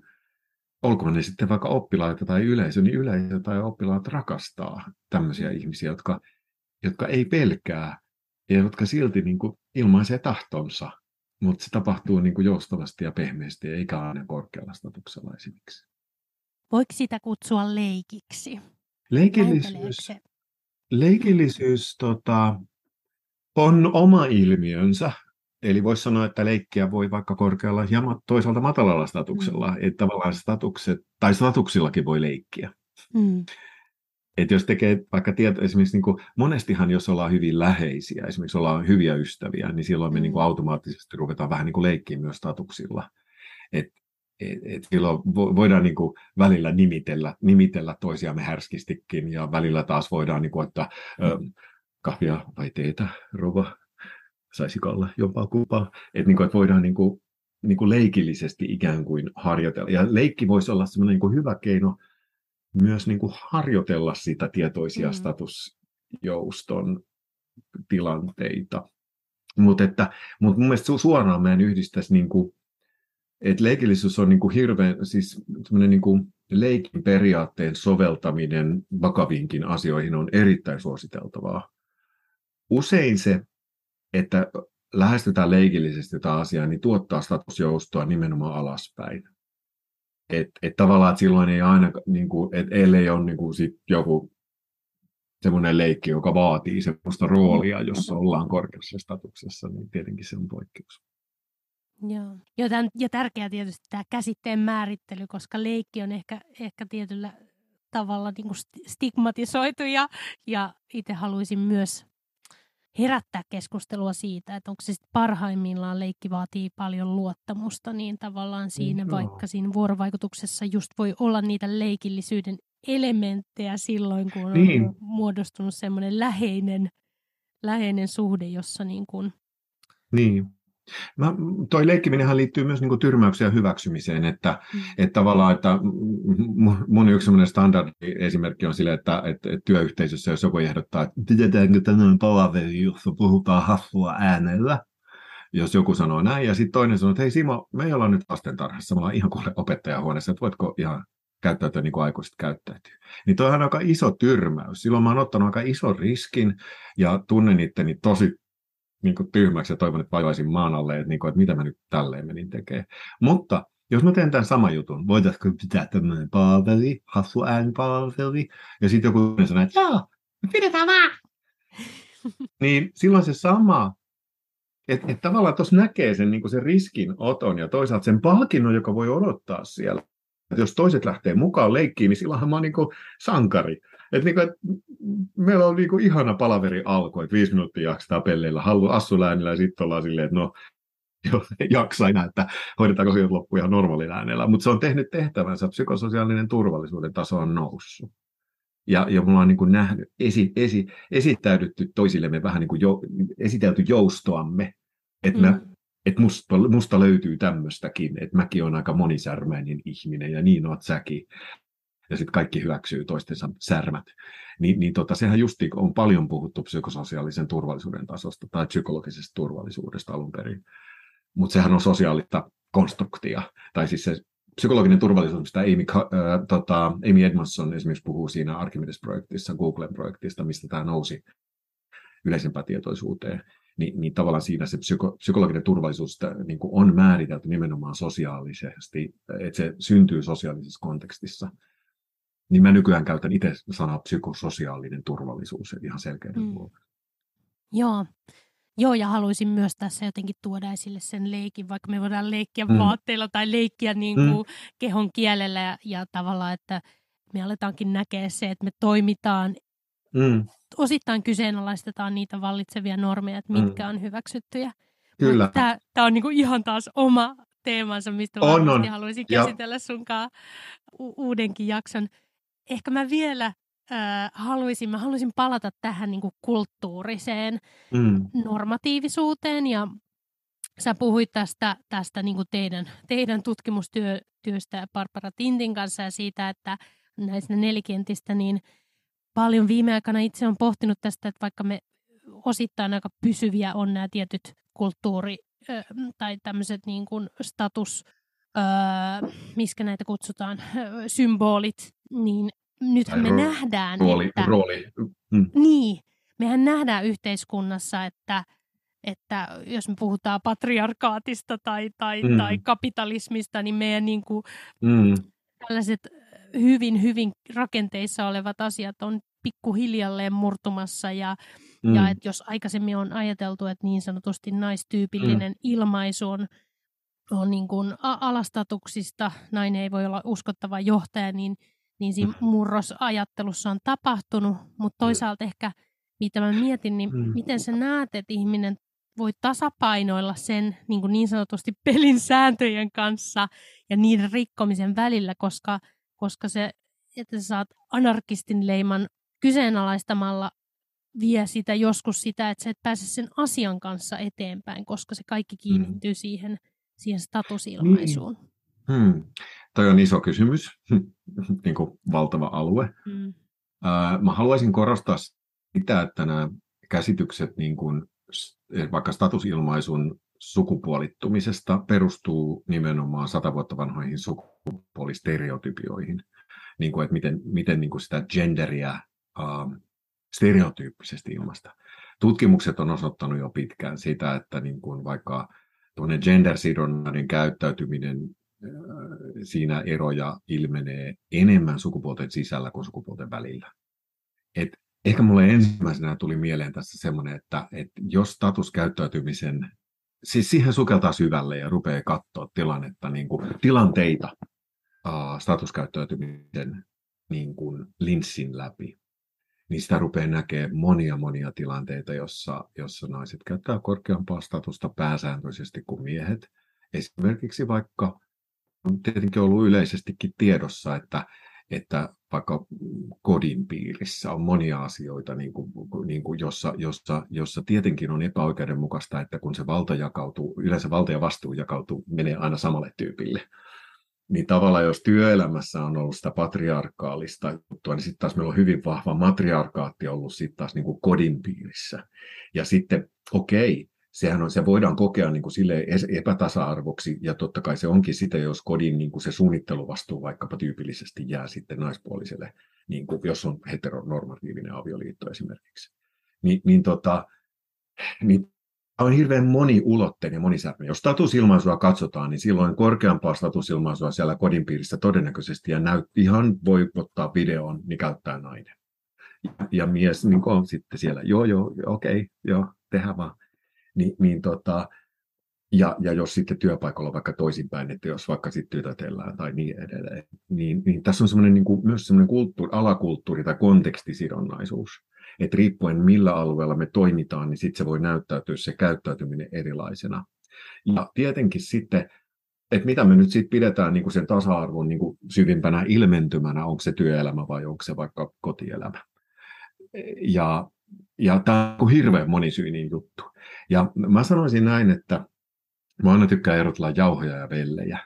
Speaker 2: olkoon ne sitten vaikka oppilaita tai yleisö, niin yleisö tai oppilaat rakastaa tämmöisiä ihmisiä, jotka, jotka ei pelkää ja jotka silti niin kuin ilmaisee tahtonsa, mutta se tapahtuu niin kuin joustavasti ja pehmeästi, eikä aina korkealla statuksella esimerkiksi.
Speaker 1: Voiko sitä kutsua leikiksi?
Speaker 2: Leikillisyys, leikillisyys tota, on oma ilmiönsä. Eli voisi sanoa, että leikkiä voi vaikka korkealla ja toisaalta matalalla statuksella. Mm. Että tavallaan statukset, tai statuksillakin voi leikkiä. Mm. Että jos tekee vaikka tieto, esimerkiksi niin kuin, monestihan jos ollaan hyvin läheisiä, esimerkiksi ollaan hyviä ystäviä, niin silloin me mm. niin kuin automaattisesti ruvetaan vähän niin kuin leikkiä myös statuksilla. Et, et, et silloin voidaan niin kuin välillä nimitellä, nimitellä toisiamme härskistikin ja välillä taas voidaan niin kuin, että ö, kahvia vai teetä, rova, saisiko olla jompaa kumpaa. Että niin kuin, että voidaan niin kuin, niin kuin leikillisesti ikään kuin harjoitella. Ja leikki voisi olla semmoinen niin kuin hyvä keino myös niin kuin harjoitella sitä tietoisia mm. statusjouston tilanteita. Mutta mut mun mielestä suoraan mä en yhdistäisi, niin kuin, että leikillisyys on niin kuin hirveän, siis niin kuin leikin periaatteen soveltaminen vakaviinkin asioihin on erittäin suositeltavaa. Usein se, että lähestytään leikillisesti tätä asiaa, niin tuottaa statusjoustoa nimenomaan alaspäin. Että et tavallaan että silloin ei aina, niin kuin, et ellei ole niin kuin sit joku semmoinen leikki, joka vaatii semmoista roolia, jossa ollaan korkeassa statuksessa, niin tietenkin se on poikkeus.
Speaker 1: Joo. Ja, tämän, ja tärkeää tietysti tämä käsitteen määrittely, koska leikki on ehkä, ehkä tietyllä tavalla niin kuin stigmatisoitu ja, ja itse haluaisin myös herättää keskustelua siitä, että onko se sitten parhaimmillaan leikki vaatii paljon luottamusta, niin tavallaan siinä, no. vaikka siinä vuorovaikutuksessa just voi olla niitä leikillisyyden elementtejä silloin, kun niin. on muodostunut semmoinen läheinen, läheinen suhde, jossa niin kuin...
Speaker 2: Niin. Mä, toi leikkiminenhän liittyy myös niin tyrmäykseen ja hyväksymiseen, että, mm. että tavallaan, että mun yksi sellainen standardi esimerkki on sille, että, että, että työyhteisössä, jos joku ehdottaa, että pidetäänkö tänään palaveri, jossa puhutaan hassua äänellä, jos joku sanoo näin, ja sitten toinen sanoo, että hei Simo, me ollaan nyt lastentarhassa, me ollaan ihan kuule opettajahuoneessa, että voitko ihan käyttäytyä niin kuin aikuiset käyttäytyy. Niin toi on aika iso tyrmäys. Silloin mä oon ottanut aika ison riskin ja tunnen itteni tosi niin kuin tyhmäksi ja toivon, että vaivaisin maan alle, että, niin kuin, että mitä mä nyt tälleen menin tekemään. Mutta jos mä teen tämän saman jutun, voitaisiko pitää tämmöinen palveli, hassu äänipalveli, ja sitten joku sanoo, että joo, pidetään vaan. niin silloin se sama, että et tavallaan tuossa näkee sen, niin sen riskin oton ja toisaalta sen palkinnon, joka voi odottaa siellä. Et jos toiset lähtee mukaan leikkiin, niin silloinhan mä oon niin sankari. Et niin kuin, et meillä on niin kuin ihana palaveri alkoi, että viisi minuuttia jaksetaan pelleillä hallu assuläänillä ja sitten ollaan silleen, että no jaksa enää, että hoidetaanko asiat loppuun ihan normaalilla äänellä. Mutta se on tehnyt tehtävänsä, psykososiaalinen turvallisuuden taso on noussut. Ja, ja me ollaan niin kuin nähnyt, esi, esi, esittäydytty toisillemme vähän niin kuin jo, esitelty joustoamme, että mm. et musta, musta löytyy tämmöistäkin, että mäkin olen aika monisärmäinen ihminen ja niin oot säkin ja sitten kaikki hyväksyy toistensa särmät. Ni, niin tota, sehän justi on paljon puhuttu psykososiaalisen turvallisuuden tasosta tai psykologisesta turvallisuudesta alun perin. Mutta sehän on sosiaalista konstruktia. Tai siis se psykologinen turvallisuus, mistä Amy, äh, tota, Amy Edmondson esimerkiksi puhuu siinä Archimedes-projektissa, Googlen projektista, mistä tämä nousi yleisempään tietoisuuteen, niin, niin tavallaan siinä se psyko, psykologinen turvallisuus niin on määritelty nimenomaan sosiaalisesti, että se syntyy sosiaalisessa kontekstissa niin mä nykyään käytän itse sanaa psykososiaalinen turvallisuus ihan selkeänä mm.
Speaker 1: Joo. Joo, ja haluaisin myös tässä jotenkin tuoda esille sen leikin, vaikka me voidaan leikkiä mm. vaatteilla tai leikkiä niin kuin mm. kehon kielellä ja, ja tavallaan, että me aletaankin näkeä se, että me toimitaan, mm. osittain kyseenalaistetaan niitä vallitsevia normeja, että mitkä mm. on hyväksyttyjä. Kyllä. Tämä on niin kuin ihan taas oma teemansa, mistä on, on. haluaisin käsitellä sunkaan u- uudenkin jakson ehkä mä vielä äh, haluaisin, mä haluaisin palata tähän niin kuin kulttuuriseen mm. normatiivisuuteen ja sä puhuit tästä, tästä niin kuin teidän, teidän tutkimustyöstä Barbara Tintin kanssa ja siitä, että näistä nelikentistä, niin paljon viime aikana itse on pohtinut tästä, että vaikka me osittain aika pysyviä on nämä tietyt kulttuuri- tai tämmöiset niin kuin status öö, miskä näitä kutsutaan, symbolit, niin nythän me ro- nähdään,
Speaker 2: rooli,
Speaker 1: että...
Speaker 2: Rooli.
Speaker 1: Mm. Niin, mehän nähdään yhteiskunnassa, että, että jos me puhutaan patriarkaatista tai, tai, mm. tai kapitalismista, niin meidän niin kuin, mm. tällaiset hyvin, hyvin rakenteissa olevat asiat on pikkuhiljalleen murtumassa ja, mm. ja että jos aikaisemmin on ajateltu, että niin sanotusti naistyypillinen mm. ilmaisu on on niin kuin alastatuksista, nainen ei voi olla uskottava johtaja, niin, niin siinä mm. murrosajattelussa on tapahtunut, mutta toisaalta ehkä mitä mä mietin, niin mm. miten sä näet, että ihminen voi tasapainoilla sen niin, kuin niin sanotusti pelin sääntöjen kanssa ja niiden rikkomisen välillä, koska, koska se, että sä saat anarkistin leiman kyseenalaistamalla vie sitä joskus sitä, että sä et pääse sen asian kanssa eteenpäin, koska se kaikki kiinnittyy mm. siihen – siihen statusilmaisuun?
Speaker 2: Niin. Hmm. Toi on iso kysymys, niin kuin valtava alue. Hmm. mä haluaisin korostaa sitä, että nämä käsitykset niin kuin, vaikka statusilmaisun sukupuolittumisesta perustuu nimenomaan sata vuotta vanhoihin sukupuolistereotypioihin. Niin kuin, että miten, miten niin kuin sitä genderiä uh, stereotyyppisesti ilmaista. Tutkimukset on osoittanut jo pitkään sitä, että niin kuin vaikka gender-sidonnainen käyttäytyminen, äh, siinä eroja ilmenee enemmän sukupuolten sisällä kuin sukupuolten välillä. Et ehkä mulle ensimmäisenä tuli mieleen tässä semmoinen, että, että jos statuskäyttäytymisen, siis siihen sukeltaa syvälle ja rupeaa katsoa tilannetta, niin kuin, tilanteita uh, statuskäyttäytymisen niin kuin linssin läpi, niin sitä rupeaa näkemään monia monia tilanteita, jossa, jossa naiset käyttää korkeampaa statusta pääsääntöisesti kuin miehet. Esimerkiksi vaikka on tietenkin ollut yleisestikin tiedossa, että, että vaikka kodin piirissä on monia asioita, niin kuin, niin kuin jossa, jossa, jossa tietenkin on epäoikeudenmukaista, että kun se valta jakautuu, yleensä valta ja vastuu jakautuu, menee aina samalle tyypille. Niin tavallaan jos työelämässä on ollut sitä patriarkaalista juttua, niin sitten taas meillä on hyvin vahva matriarkaatti ollut sitten taas niin kuin kodin piirissä. Ja sitten, okei, sehän on, se voidaan kokea niin kuin sille epätasa-arvoksi, ja totta kai se onkin sitä, jos kodin niin kuin se suunnitteluvastuu vaikkapa tyypillisesti jää sitten naispuoliselle, niin kuin, jos on heteronormatiivinen avioliitto esimerkiksi. Ni, niin, tota, niin on hirveän moniulotteinen monisäpäinen. Jos statusilmaisua katsotaan, niin silloin korkeampaa statusilmaisua siellä kodin piirissä todennäköisesti ja näyt, ihan voi ottaa videon, niin käyttää nainen. Ja, mies niin on sitten siellä, joo, joo, okei, okay, joo, tehdään vaan. Ni, niin tota, ja, ja jos sitten työpaikalla vaikka toisinpäin, että jos vaikka sitten tytötellään tai niin edelleen, niin, niin tässä on semmoinen niin kuin, myös semmoinen kulttuuri, alakulttuuri tai kontekstisidonnaisuus. Että riippuen millä alueella me toimitaan, niin sitten se voi näyttäytyä se käyttäytyminen erilaisena. Ja tietenkin sitten, että mitä me nyt sitten pidetään niin kuin sen tasa-arvon niin kuin syvimpänä ilmentymänä, onko se työelämä vai onko se vaikka kotielämä. Ja, ja tämä on hirveän monisyinen juttu. Ja mä sanoisin näin, että mä aina tykkään erotella jauhoja ja vellejä.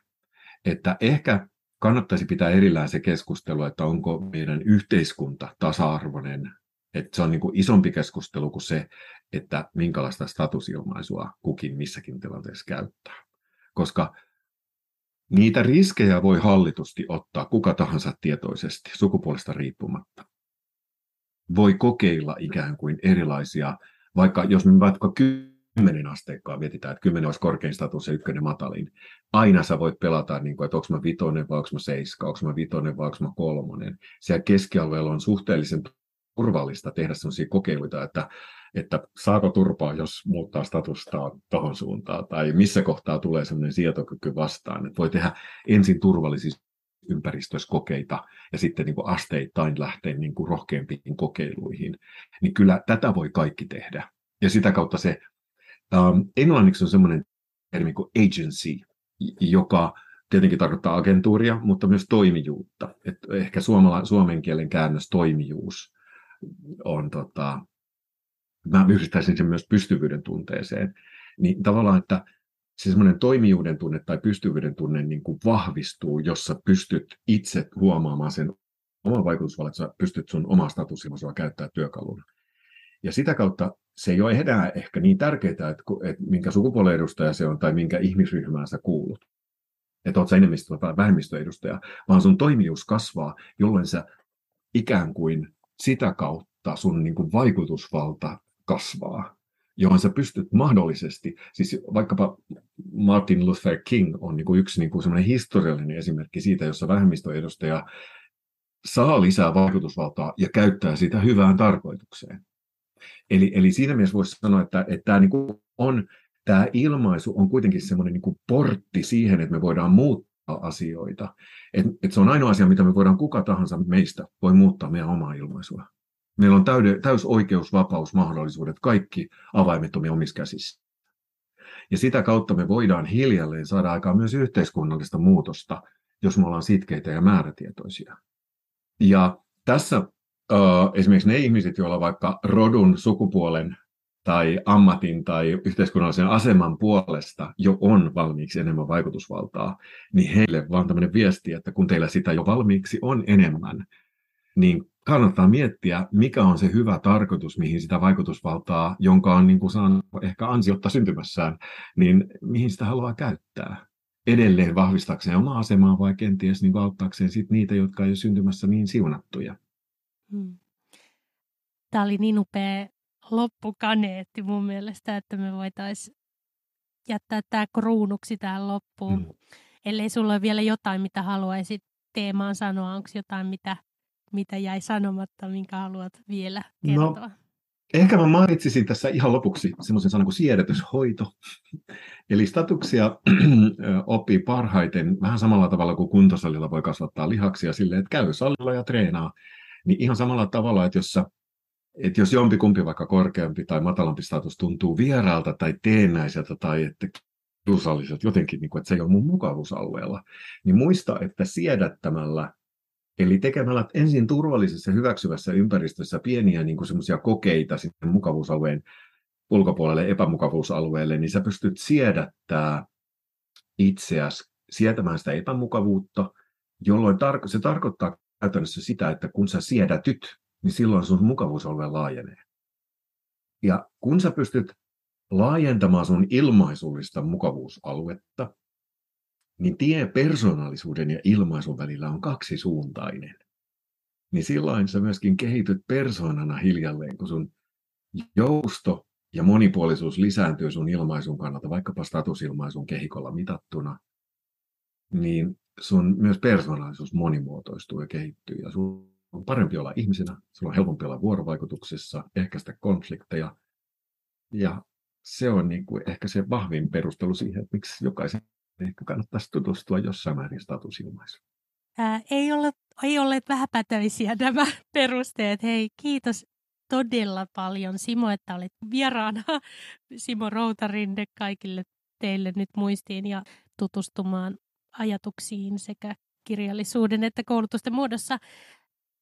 Speaker 2: Että ehkä kannattaisi pitää erillään se keskustelu, että onko meidän yhteiskunta tasa-arvoinen. Että se on niin kuin isompi keskustelu kuin se, että minkälaista statusilmaisua kukin missäkin tilanteessa käyttää. Koska niitä riskejä voi hallitusti ottaa kuka tahansa tietoisesti, sukupuolesta riippumatta. Voi kokeilla ikään kuin erilaisia vaikka jos me vaikka kymmenen asteikkoa mietitään, että kymmenen olisi korkein status ja ykkönen matalin, aina sä voit pelata, niin kuin, että onko mä vitonen vai onko mä seiska, onko mä vitonen vai onko mä kolmonen. Siellä keskialueella on suhteellisen turvallista tehdä sellaisia kokeiluita, että, että saako turpaa, jos muuttaa statustaan tuohon suuntaan, tai missä kohtaa tulee sellainen sietokyky vastaan. Että voi tehdä ensin turvallisissa ympäristössä kokeita ja sitten niin kuin asteittain lähteä niin kuin rohkeampiin kokeiluihin, niin kyllä tätä voi kaikki tehdä. Ja sitä kautta se, um, englanniksi on semmoinen termi kuin agency, joka tietenkin tarkoittaa agentuuria, mutta myös toimijuutta. Et ehkä suomala, suomen kielen käännös toimijuus on, tota, mä yhdistäisin sen myös pystyvyyden tunteeseen. Niin tavallaan, että se semmoinen toimijuuden tunne tai pystyvyyden tunne niin kuin vahvistuu, jossa pystyt itse huomaamaan sen oman vaikutusvallan, että sä pystyt sun omaa statusilmaisua käyttää työkaluna. Ja sitä kautta se ei ole enää ehkä niin tärkeää, että, että minkä sukupuolen edustaja se on tai minkä ihmisryhmään sä kuulut. Että oot sä enemmistö- tai vähemmistöedustaja, vaan sun toimijuus kasvaa, jolloin sä ikään kuin sitä kautta sun niin kuin vaikutusvalta kasvaa johon sä pystyt mahdollisesti, siis vaikkapa Martin Luther King on niin kuin yksi niin kuin semmoinen historiallinen esimerkki siitä, jossa vähemmistöedustaja saa lisää vaikutusvaltaa ja käyttää sitä hyvään tarkoitukseen. Eli, eli siinä mielessä voisi sanoa, että, että tämä, niin kuin on, tämä ilmaisu on kuitenkin semmoinen niin kuin portti siihen, että me voidaan muuttaa asioita. Et, et se on ainoa asia, mitä me voidaan kuka tahansa meistä voi muuttaa meidän omaa ilmaisua. Meillä on täyde, täys oikeus, vapaus, mahdollisuudet, kaikki avaimet on omissa käsissä. Ja sitä kautta me voidaan hiljalleen saada aikaan myös yhteiskunnallista muutosta, jos me ollaan sitkeitä ja määrätietoisia. Ja tässä uh, esimerkiksi ne ihmiset, joilla vaikka rodun, sukupuolen tai ammatin tai yhteiskunnallisen aseman puolesta jo on valmiiksi enemmän vaikutusvaltaa, niin heille vaan tämmöinen viesti, että kun teillä sitä jo valmiiksi on enemmän, niin kannattaa miettiä, mikä on se hyvä tarkoitus, mihin sitä vaikutusvaltaa, jonka on niin kuin saanut ehkä ansiotta syntymässään, niin mihin sitä haluaa käyttää. Edelleen vahvistakseen omaa asemaa vai kenties niin auttaakseen sit niitä, jotka ei ole syntymässä niin siunattuja. Hmm.
Speaker 1: Tämä oli niin upea loppukaneetti mun mielestä, että me voitaisiin jättää tämä kruunuksi tähän loppuun. Hmm. Ellei sulla ole vielä jotain, mitä haluaisit teemaan sanoa, onko jotain, mitä mitä jäi sanomatta, minkä haluat vielä kertoa? No,
Speaker 2: ehkä mä mainitsisin tässä ihan lopuksi semmoisen sanan kuin siedätyshoito. Eli statuksia oppii parhaiten vähän samalla tavalla kuin kuntosalilla voi kasvattaa lihaksia silleen, että käy salilla ja treenaa. Niin ihan samalla tavalla, että jos, sä, että jos jompikumpi vaikka korkeampi tai matalampi status tuntuu vieraalta tai teennäiseltä tai että kiusalliset jotenkin, niin kuin, että se ei ole mun mukavuusalueella, niin muista, että siedättämällä, eli tekemällä ensin turvallisessa hyväksyvässä ympäristössä pieniä niin semmoisia kokeita sitten mukavuusalueen ulkopuolelle, epämukavuusalueelle, niin sä pystyt siedättää itseäsi, sietämään sitä epämukavuutta, jolloin tar- se tarkoittaa käytännössä sitä, että kun sä siedätyt, niin silloin sun mukavuusalue laajenee. Ja kun sä pystyt laajentamaan sun ilmaisullista mukavuusaluetta, niin tie persoonallisuuden ja ilmaisun välillä on kaksisuuntainen. Niin silloin sä myöskin kehityt persoonana hiljalleen, kun sun jousto ja monipuolisuus lisääntyy sun ilmaisun kannalta, vaikkapa statusilmaisun kehikolla mitattuna, niin sun myös persoonallisuus monimuotoistuu ja kehittyy. Ja sun on parempi olla ihmisenä, sun on helpompi olla vuorovaikutuksessa, ehkäistä konflikteja ja se on niin kuin ehkä se vahvin perustelu siihen, että miksi jokaisen ehkä kannattaisi tutustua jossain määrin statusilmaisuun.
Speaker 1: Ei, ole, ei olleet vähäpätöisiä nämä perusteet. Hei, kiitos todella paljon Simo, että olit vieraana. Simo Routarinde kaikille teille nyt muistiin ja tutustumaan ajatuksiin sekä kirjallisuuden että koulutusten muodossa.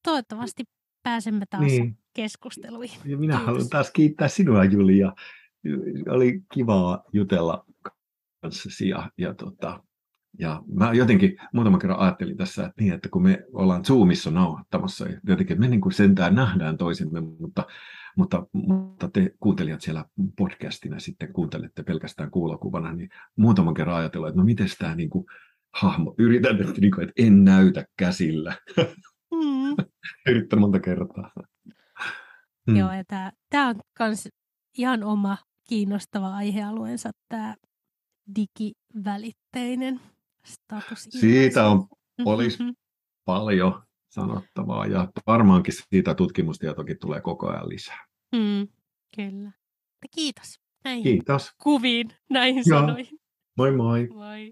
Speaker 1: Toivottavasti pääsemme taas niin. keskusteluihin.
Speaker 2: Ja minä Kiitos. haluan taas kiittää sinua Julia oli kivaa jutella kanssasi ja, ja, tota, ja mä jotenkin muutaman kerran ajattelin tässä, että, niin, että kun me ollaan Zoomissa nauhoittamassa, jotenkin me niin kuin sentään nähdään toisemme, mutta, mutta, mutta te kuuntelijat siellä podcastina sitten kuuntelette pelkästään kuulokuvana, niin muutaman kerran ajatellaan, että no miten tämä niin kuin, hahmo, yritän, että, niin kuin, että en näytä käsillä. Mm. Yritän monta kertaa.
Speaker 1: Mm. Joo, ja tämä on myös ihan oma kiinnostava aihealueensa tämä digivälitteinen status.
Speaker 2: Siitä on, mm-hmm. olisi paljon sanottavaa ja varmaankin siitä tutkimustietokin tulee koko ajan lisää.
Speaker 1: Mm, kyllä. Kiitos.
Speaker 2: Näihin Kiitos.
Speaker 1: kuviin, näihin Joo. sanoihin.
Speaker 2: Moi moi.
Speaker 1: Moi.